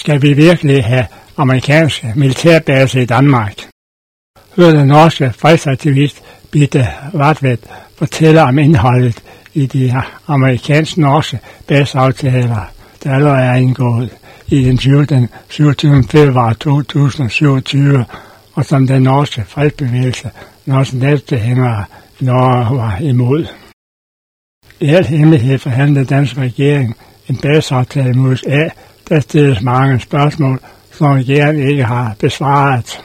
skal vi virkelig ha amerikanske militærbaser i Danmark. Hør den norske fredsaktivist Bitte Wartvedt fortæller om indholdet i de amerikansk-norske baseaftaler, der allerede er indgået i den 20. Den 27. februar 2027, og som den norske fredsbevægelse, norske næstehængere Norge var imod. I al hemmelighed forhandlede dansk regering en baseaftale med USA, der stilles mange spørgsmål, som regeringen ikke har besvaret.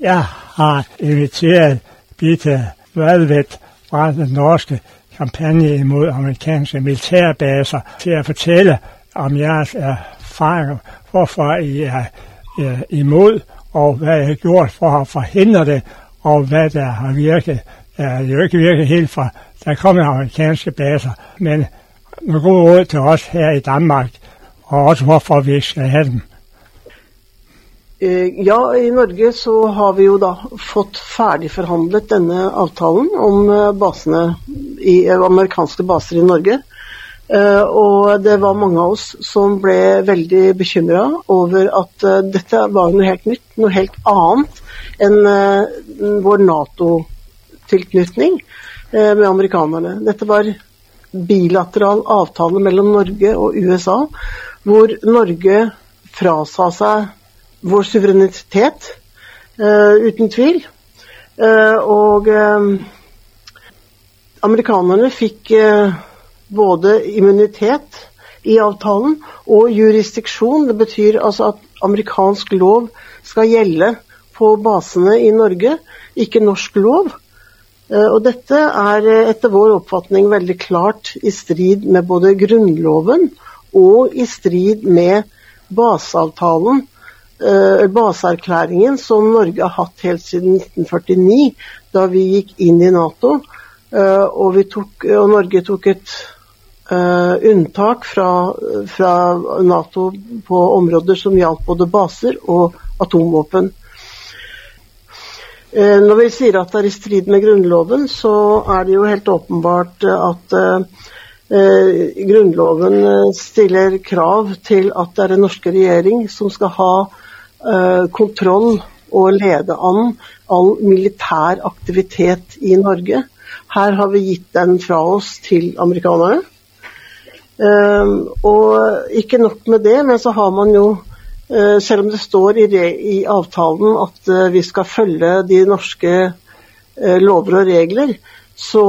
Jeg har inviteret Bitte Valvet fra den norske kampagne imod amerikanske militærbaser til at fortælle om jeres erfaringer, hvorfor I er, er imod, og hvad I har gjort for at forhindre det, og hvad der har virket. Er jo ikke virket helt fra, der kommer amerikanske baser, men med god råd til os her i Danmark, og vi. Eh, ja, i Norge så har vi jo da fått ferdigforhandlet denne avtalen om eh, basene i, eh, amerikanske baser i Norge. Og det var mange av oss som ble veldig bekymra over at dette var noe helt nytt, noe helt annet enn vår Nato-tilknytning med amerikanerne. Dette var bilateral avtale mellom Norge og USA, hvor Norge frasa seg vår suverenitet, uh, uten tvil. Uh, og uh, amerikanerne fikk både immunitet i avtalen og jurisdiksjon. Det betyr altså at amerikansk lov skal gjelde på basene i Norge, ikke norsk lov. Og dette er etter vår oppfatning veldig klart i strid med både Grunnloven og i strid med baseavtalen eh, baseerklæringen som Norge har hatt helt siden 1949, da vi gikk inn i Nato. Eh, og, tok, og, Norge tok et eh, unntak fra, fra, Nato på områder som gjaldt både baser og atomvåpen. Når vi sier at det er i strid med Grunnloven, så er det jo helt åpenbart at eh, Grunnloven stiller krav til at det er den norske regjering som skal ha Eh, kontroll og lede an all militær aktivitet i Norge. Her har vi gitt den fra oss til amerikanerne. Eh, og ikke nok med det, men så har man jo eh, selv om det står i, i avtalen at vi skal følge de norske lover og regler, så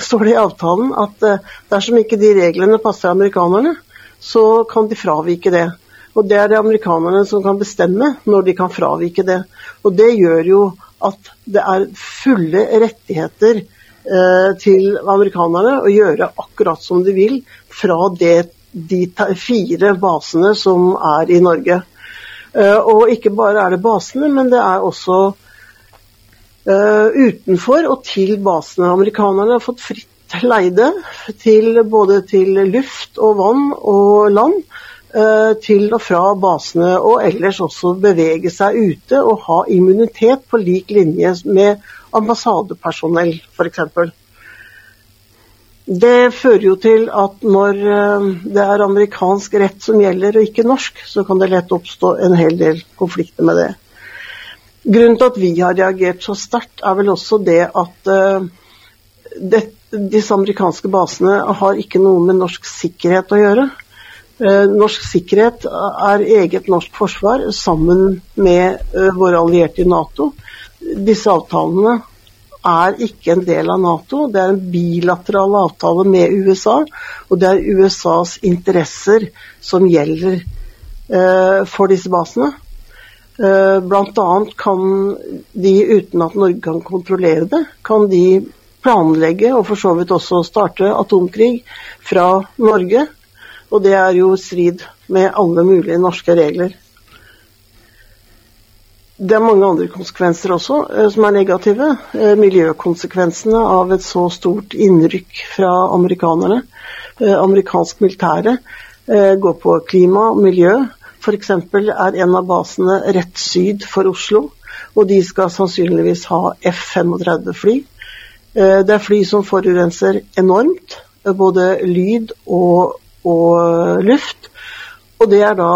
står det i avtalen at dersom ikke de reglene passer amerikanerne, så kan de fravike det. Og det er det amerikanerne som kan bestemme når de kan fravike det. Og det gjør jo at det er fulle rettigheter eh, til amerikanerne å gjøre akkurat som de vil fra det, de fire basene som er i Norge. Eh, og ikke bare er det basene, men det er også eh, utenfor og til basene. Amerikanerne har fått fritt leide til, både til luft og vann og land. Eh, til og fra basene, og ellers også bevege seg ute og ha immunitet på lik linje med ambassadepersonell, f.eks. Det fører jo til at når eh, det er amerikansk rett som gjelder, og ikke norsk, så kan det lett oppstå en hel del konflikter med det. Grunnen til at vi har reagert så sterkt, er vel også det at uh, det, disse amerikanske basene har ikke noe med norsk sikkerhet å gjøre. Uh, norsk sikkerhet er eget norsk forsvar sammen med uh, våre allierte i Nato. Disse avtalene er ikke en del av Nato. Det er en bilateral avtale med USA, og det er USAs interesser som gjelder for disse basene. Bl.a. kan de, uten at Norge kan kontrollere det, kan de planlegge og for så vidt også starte atomkrig fra Norge og det er jo strid med alle mulige norske regler. Det er mange andre konsekvenser også eh, som er negative. Eh, miljøkonsekvensene av et så stort innrykk fra amerikanerne. Eh, amerikansk militære går på klima og miljø. F.eks. er en av basene rett syd for Oslo, og de skal sannsynligvis ha F-35-fly. Det er fly som forurenser enormt, både lyd og og luft. Og det er da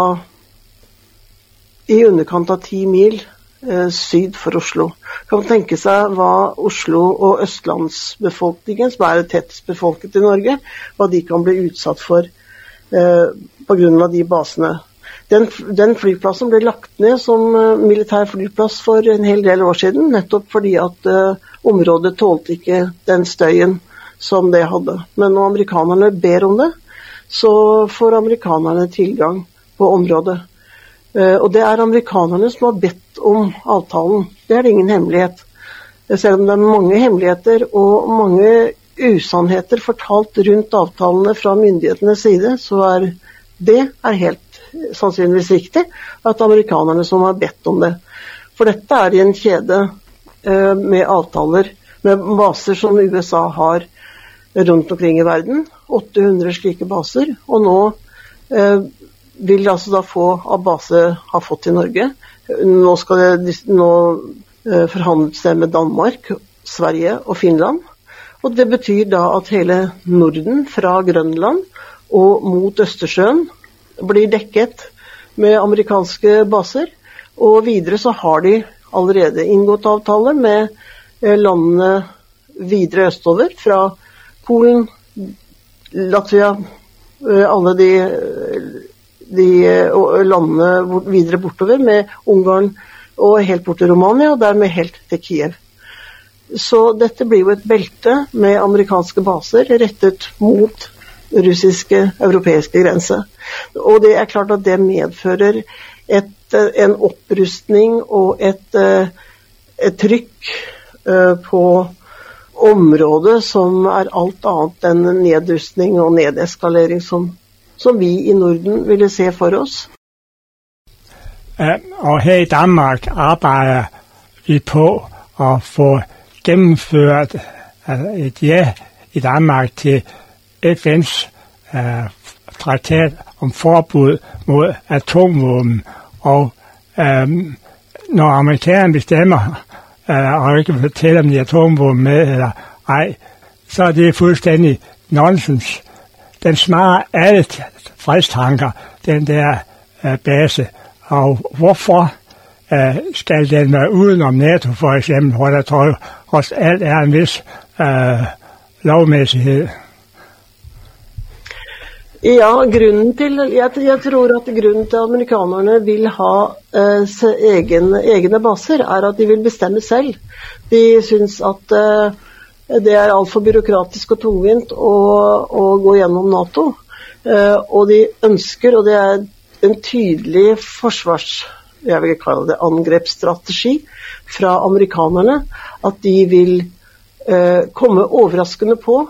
i underkant av ti mil eh, syd for Oslo. Kan man tenke seg hva Oslo og østlandsbefolkningen, som er tettest befolket i Norge, hva de kan bli utsatt for eh, pga. de basene. Den, den, flyplassen ble lagt ned som uh, militær flyplass for en hel del år siden, nettopp fordi at uh, området tålte ikke den støyen som det hadde. Men når amerikanerne ber om det, så får amerikanerne tilgang på området. Uh, og det er amerikanerne som har bedt om avtalen. Det er det ingen hemmelighet. Selv om det er mange hemmeligheter og mange usannheter fortalt rundt avtalene fra myndighetenes side, så er det er helt sannsynligvis riktig, at amerikanerne som har bedt om det. For dette er i en kjede eh, med avtaler med baser som USA har rundt omkring i verden. 800 slike baser. Og nå eh, vil de altså da få av base ha fått i Norge. Nå skal det nå eh, forhandles det med Danmark, Sverige og Finland. Og det betyr da at hele Norden fra Grønland og mot Østersjøen blir dekket med amerikanske baser. Og videre så har de allerede inngått avtale med eh, landene videre østover, fra Polen, Latvia, eh, alle de, de landene videre bortover, med Ungarn og helt bort til Romania, og dermed helt til Kiev. Så dette blir jo et belte med amerikanske baser rettet mot russiske, europeiske grense. Og det er klart at det medfører et, en opprustning og et, et trykk eh, på området som er alt annet enn nedrustning og nedeskalering som, som vi i Norden ville se for oss. Og her i Danmark arbeider vi på å få gjennomført et ja i Danmark til FN's uh, traktat om forbud mod atomvåben. Og um, når amerikanerne bestemmer uh, og ikke fortæller om de atomvåben med eller ej, så er det fuldstændig nonsens. Den smager alle fredstanker, den der uh, base. Og hvorfor uh, skal den være udenom NATO for eksempel, hvor der trods alt er en vis uh, lovmæssighed? Ja, grunnen til, jeg, jeg, tror at grunnen til at amerikanerne vil ha eh, egen, egne baser, er at de vil bestemme selv. De syns at eh, det er altfor byråkratisk og tungvint å, å gå gjennom Nato. Eh, og de ønsker, og det er en tydelig forsvars jeg vil kalle det angrepsstrategi fra amerikanerne, at de vil eh, komme overraskende på.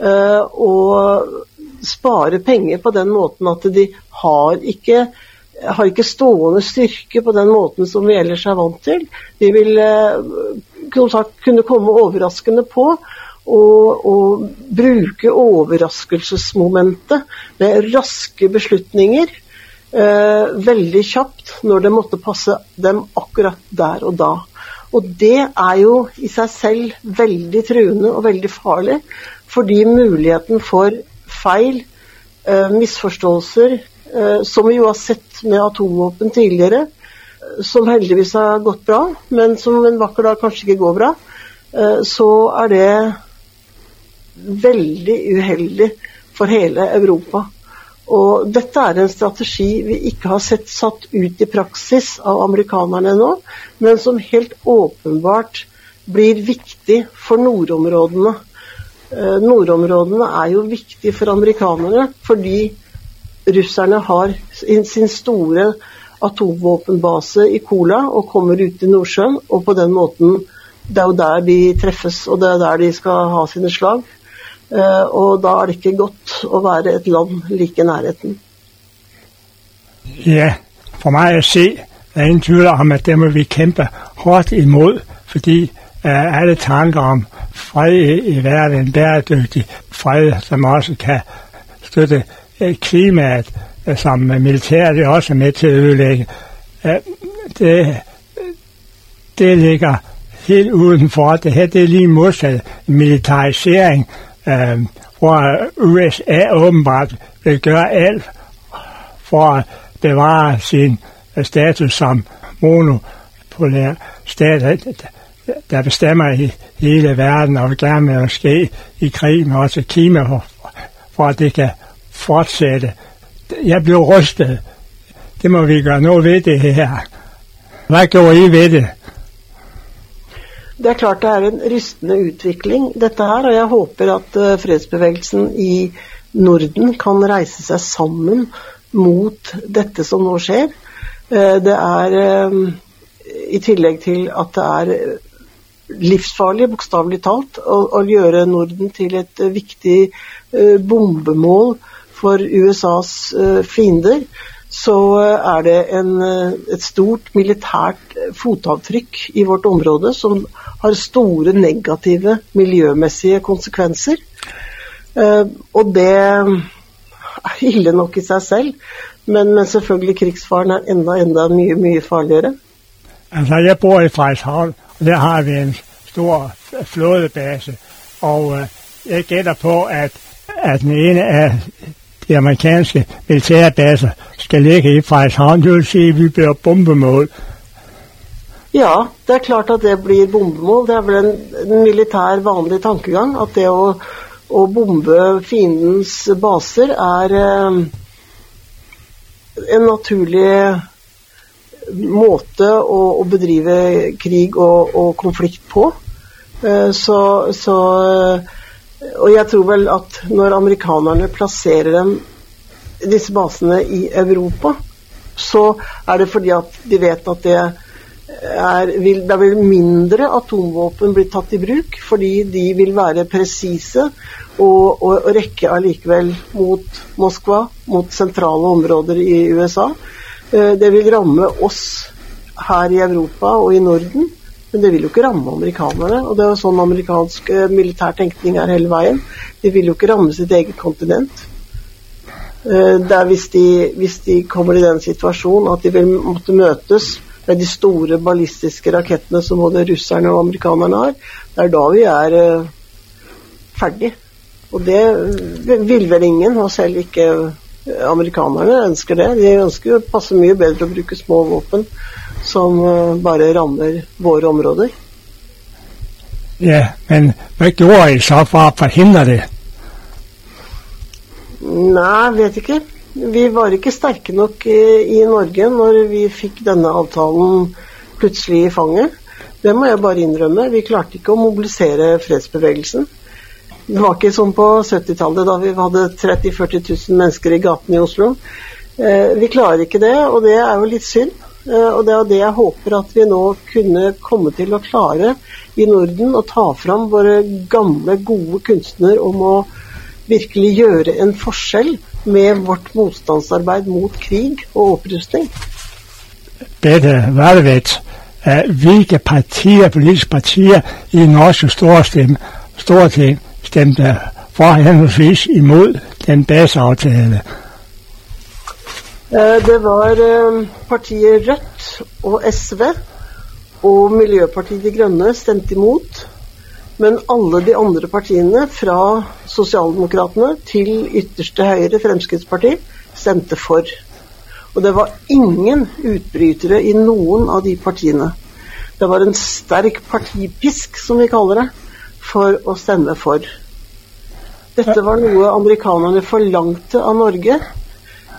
Uh, og spare penger på den måten at de har ikke, har ikke stående styrke på den måten som vi ellers er vant til. De vil eh, sagt, kunne komme overraskende på og bruke overraskelsesmomentet med raske beslutninger eh, veldig kjapt når det måtte passe dem akkurat der og da. Og det er jo i seg selv veldig truende og veldig farlig, fordi muligheten for feil, eh, misforståelser, eh, som vi jo har sett med atomvåpen tidligere, eh, som heldigvis har gått bra, men som en vakker dag kanskje ikke går bra, så er det veldig uheldig for hele Europa. Og dette er en strategi vi ikke har sett satt ut i praksis av amerikanerne nå, men som helt åpenbart blir viktig for nordområdene. Eh, nordområdene er jo viktige for amerikanerne fordi russerne har sin store atomvåpenbase i Kola og kommer ut i Nordsjøen. Og på den måten Det er jo der de treffes, og det er der de skal ha sine slag. Eh, og da er det ikke godt å være et land like i nærheten. Ja, for meg å se er ingen tvil om at det må vi kjempe hardt imot. Fordi uh, alle tanker om fred i, i verden, bæredygtig fred, som også kan støtte øh, klimaet, øh, som militæret også er med til at ødelægge. Øh, det, det ligger helt udenfor. Det her det er lige motsatt. militarisering, hvor USA åpenbart vil gjøre alt for å bevare sin status som monopolær stat, der bestemmer i hele verden og gerne å ske i krig med også Kina, for, for at det kan fortsætte. Jeg blev rystet. Det må vi gøre noget ved det her. Hva gjorde I ved det? Det er klart det er en rystende utvikling, dette her. Og jeg håper at uh, fredsbevegelsen i Norden kan reise seg sammen mot dette som nå skjer. Uh, det er uh, i tillegg til at det er livsfarlig, bokstavelig talt, å, å, gjøre Norden til et viktig bombemål for USAs fiender så er det en, et stort militært fotavtrykk i vårt område som har store negative miljømessige konsekvenser. Uh, og det er ille nok i seg selv, men, men selvfølgelig krigsfaren er enda, enda mye, mye farligere. Altså, jeg bor i Frederikshavn, og der har vi en stor flådebase. Og uh, jeg gætter på, at, at den ene af de amerikanske militærbaser skal ligge i Frederikshavn. Det vil sige, at vi bliver bombemål. Ja, det er klart at det blir bombemål. Det er vel en, en militær vanlig tankegang at det å, å bombe fiendens baser er eh, en naturlig måte å, å bedrive krig og, og konflikt på. Eh, så, så eh, og jeg tror vel at når amerikanerne plasserer dem, disse basene i Europa, så er det fordi at de vet at det er, vil, det vil mindre atomvåpen bli tatt i bruk, fordi de vil være presise og, og, og rekke allikevel mot Moskva, mot sentrale områder i USA. Eh, det vil ramme oss her i Europa og i Norden men det vil jo ikke ramme amerikanerne. Og det er jo sånn amerikansk eh, militær tenkning er hele veien. De vil jo ikke ramme sitt eget kontinent. Eh, det er hvis de, hvis de kommer i den situasjonen at de vil måtte møtes med de store ballistiske rakettene som både russerne og amerikanerne har, det er da vi er ferdig. Og det vil vel ingen, og selv ikke amerikanerne ønsker det. De ønsker jo passe mye bedre å bruke små våpen som eh, bare rammer våre områder. Ja, men hva gjorde så for å forhindre det? Nei, vet ikke. Vi var ikke sterke nok i, i Norge når vi fikk denne avtalen plutselig i fanget. Det må jeg bare innrømme. Vi klarte ikke å mobilisere fredsbevegelsen. Det var ikke som på 70-tallet, da vi hadde 30 000-40 000 mennesker i gatene i Oslo. Eh, vi klarer ikke det, og det er jo litt synd. Eh, og det er det jeg håper at vi nå kunne komme til å klare i Norden. Å ta fram våre gamle, gode kunstnere om å virkelig gjøre en forskjell med vårt motstandsarbeid mot krig og opprustning. Bette vervet eh, hvilke partier, politiske partier i norske storting stemte for henholdsvis imot den baseavtale? Eh, det var eh, partiet Rødt og SV og Miljøpartiet De Grønne stemte imot. Men alle de andre partiene, fra Sosialdemokratene til ytterste høyre, Fremskrittspartiet, stemte for. Og det var ingen utbrytere i noen av de partiene. Det var en sterk partipisk, som vi kaller det, for å stemme for. Dette var noe amerikanerne forlangte av Norge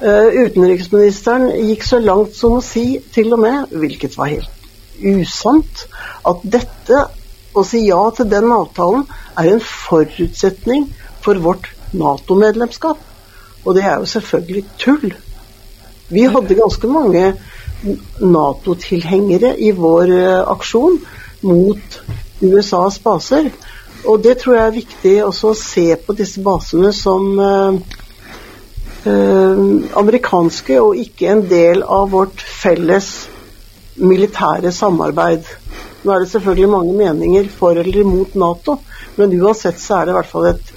Uh, utenriksministeren gikk så langt som å si, til og med, hvilket var helt usant, at dette, å si ja til den avtalen, er en forutsetning for vårt Nato-medlemskap. Og det er jo selvfølgelig tull. Vi hadde ganske mange Nato-tilhengere i vår uh, aksjon mot USAs baser. Og det tror jeg er viktig også å se på disse basene som uh, Eh, amerikanske og ikke en del av vårt felles militære samarbeid. Nå er det selvfølgelig mange meninger for eller imot Nato, men uansett så er det i hvert fall et,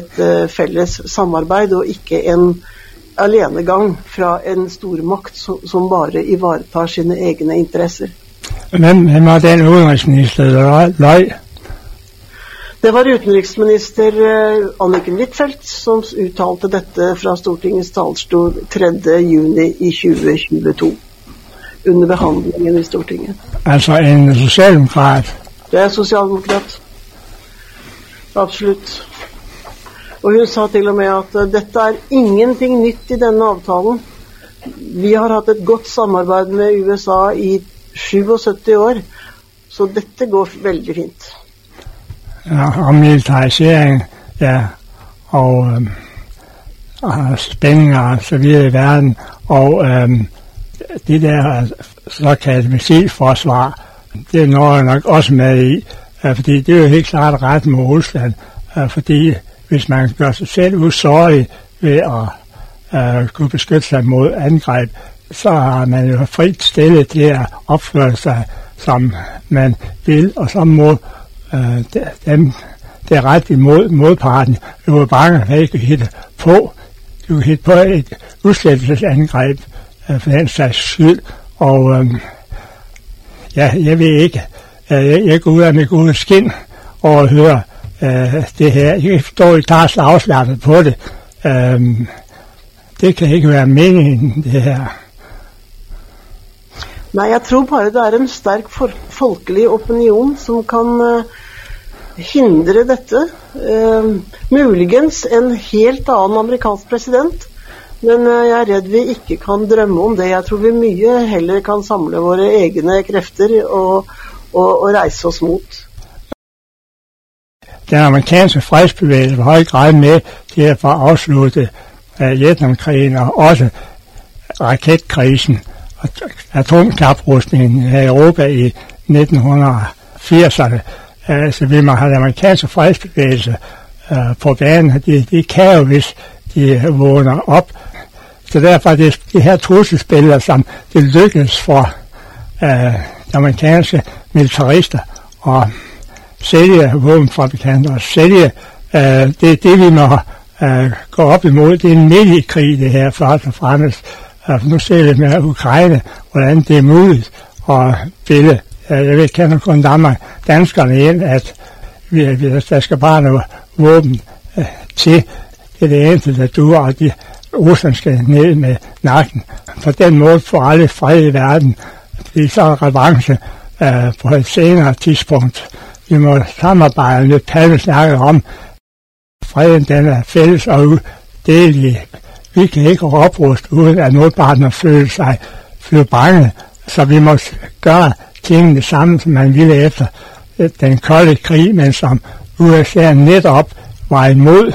et uh, felles samarbeid og ikke en alenegang fra en stormakt som, som bare ivaretar sine egne interesser. Hvem var den utenriksminister der løy? Det var utenriksminister eh, Anniken Huitfeldt som uttalte dette fra Stortingets talerstol 3.6 i 2022. Under behandlingen i Stortinget. Altså en sosialdemokrat? Det er sosialdemokrat. Absolutt. Og hun sa til og med at uh, dette er ingenting nytt i denne avtalen. Vi har hatt et godt samarbeid med USA i 77 år, så dette går veldig fint. Ja, og militarisering, ja, og, um, spenninger osv. i verden, og um, de der såkalte missilforsvar, det når jeg nok også med i, uh, fordi det er jo helt klart rett mod Rusland, uh, fordi hvis man gjør seg selv usårlig ved å uh, kunne beskytte seg mot angreb, så har man jo fritt stillet til å oppføre seg som man vil, og så må øh, dem, det er ret imod modparten, jo for ikke hitte på. Du kan hitte på et udslettelsesangreb øh, for den slags skyld, og øh, ja, jeg ved ikke, uh, jeg, jeg går ud af mit gode skin og hører øh, det her. Jeg står i klart afslappet på det. Øh, det kan ikke være meningen, det her. Nei, jeg tror bare det er en sterk folkelig opinion som kan uh, hindre dette. Uh, muligens en helt annen amerikansk president, men uh, jeg er redd vi ikke kan drømme om det. Jeg tror vi mye heller kan samle våre egne krefter og, og, og reise oss mot. Den amerikanske fredsbevegelsen var høj grad med til å få avsluttet Vietnamkrigen og også raketkrisen atomkaprustningen i Europa i 1980'erne. Altså vi må have den amerikanske fredsbevægelse uh, på banen. De, de kan jo, hvis de vågner op. Så derfor er det de her trusselsbilleder, som det lykkedes for uh, amerikanske militarister at sælge våbenfabrikanter og sælge uh, det, det vi må uh, gå op imod. Det er en mediekrig, det her, først og fremmest. Uh, nu ser vi med Ukraine, hvordan det er muligt at spille. jeg ved, kender kun Danmark, danskerne ind, at vi, vi, der skal bare noget våben uh, til. Det er det eneste, der duer, og de, Rusland skal ned med nakken. På den måde får alle fred i verden. Det er så revanche uh, på et senere tidspunkt. Vi må samarbejde med Palle snakker om, freden den er fælles og udelig. Vi kan ikke opruste uden at modparten føler sig bange, så vi må gøre tingene sammen, som man ville efter den kolde krig, men som USA netop var imod,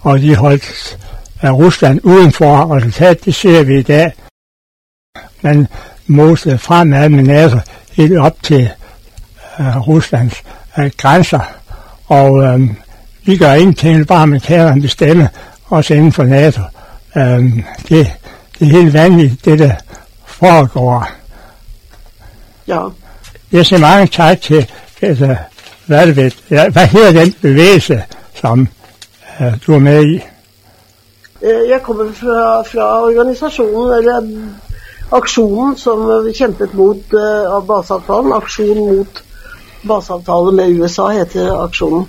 og de holdt af Rusland udenfor. Resultat, det ser vi i dag. Man mosede fremad med NATO helt op til uh, Ruslands uh, grænser, og uh, vi gør ingenting, bare amerikanerne bestemme, os inden for NATO. Um, det, det er helt vanligt, det der foregår. Ja. Jeg siger mange tak til, altså, hvad, det ved, hvad hedder den bevægelse, som uh, du er med i? Jeg kommer fra, fra organisasjonen, eller aksjonen som kjempet mot uh, baseavtalen. Aksjon mot baseavtale med USA heter aksjonen.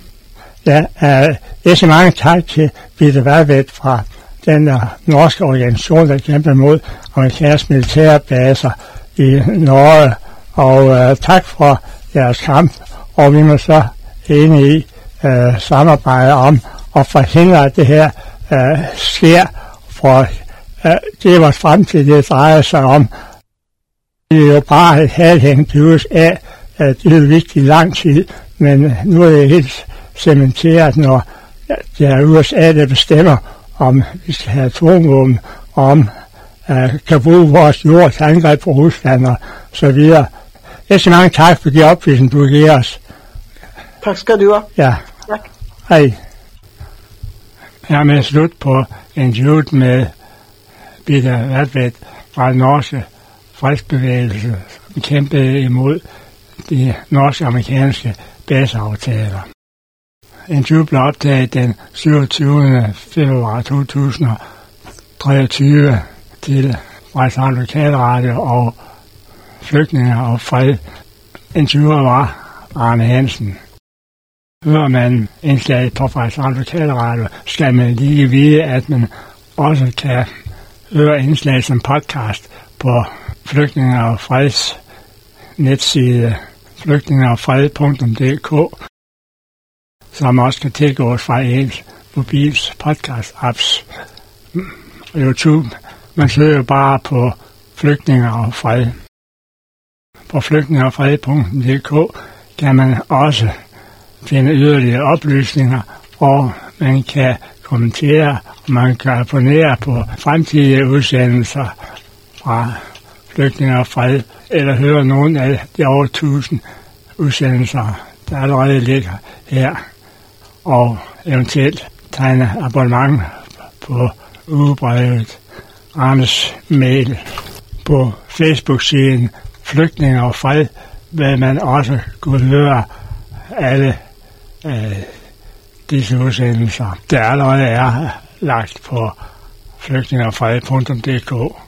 Ja, uh, jeg siger mange tak til Peter Værvedt fra den norske organisation, der kæmper mod amerikanske militærbaser i Norge. Og uh, tak for jeres kamp, og vi må så enige i uh, samarbejde om at forhindre, at det her uh, sker, for uh, det er vores fremtid, det drejer sig om. Det er jo bare et halvhengt USA, uh, det er vigtigt i lang tid, men nu er det helt cementeret, når det er USA, der bestemmer, om vi skal have atomvåben, om øh, kan bruge vores jord til angreb på Rusland og så videre. Jeg siger mange tak for de opvisninger, du giver os. Tak skal du have. Ja. Tak. Hej. Jeg er slut på interviewet med Peter Radvedt fra Norge fredsbevægelse, som kæmpede imod de norske-amerikanske baseaftaler. Interviewet jubel optaget den 27. februar 2023 til Vejsland Lokalradio og Flygtninge og Fred. Interviewer var Arne Hansen. hører man indslaget på Frederikshavn Lokalradio, skal man lige vide, at man også kan høre indslaget som podcast på Flygtninger og Freds netside flygtningerfred.dk, som også kan tilgås fra ens mobils podcast-apps. YouTube. Man søger bare på Flygtninger og Fred. På flygtningerfred.dk kan man også finde yderligere oplysninger, og man kan kommentere, og man kan abonnere på fremtidige udsendelser fra Flygtninger og Fred, eller høre nogle af de over 1000 udsendelser, der allerede ligger her, og eventuelt tegne abonnement på ugebrevet Arnes mail på Facebook-siden Flygtninger og Fred, vil man også kunne høre alle øh, disse udsendelser, der allerede er lagt på flygtningerfred.dk.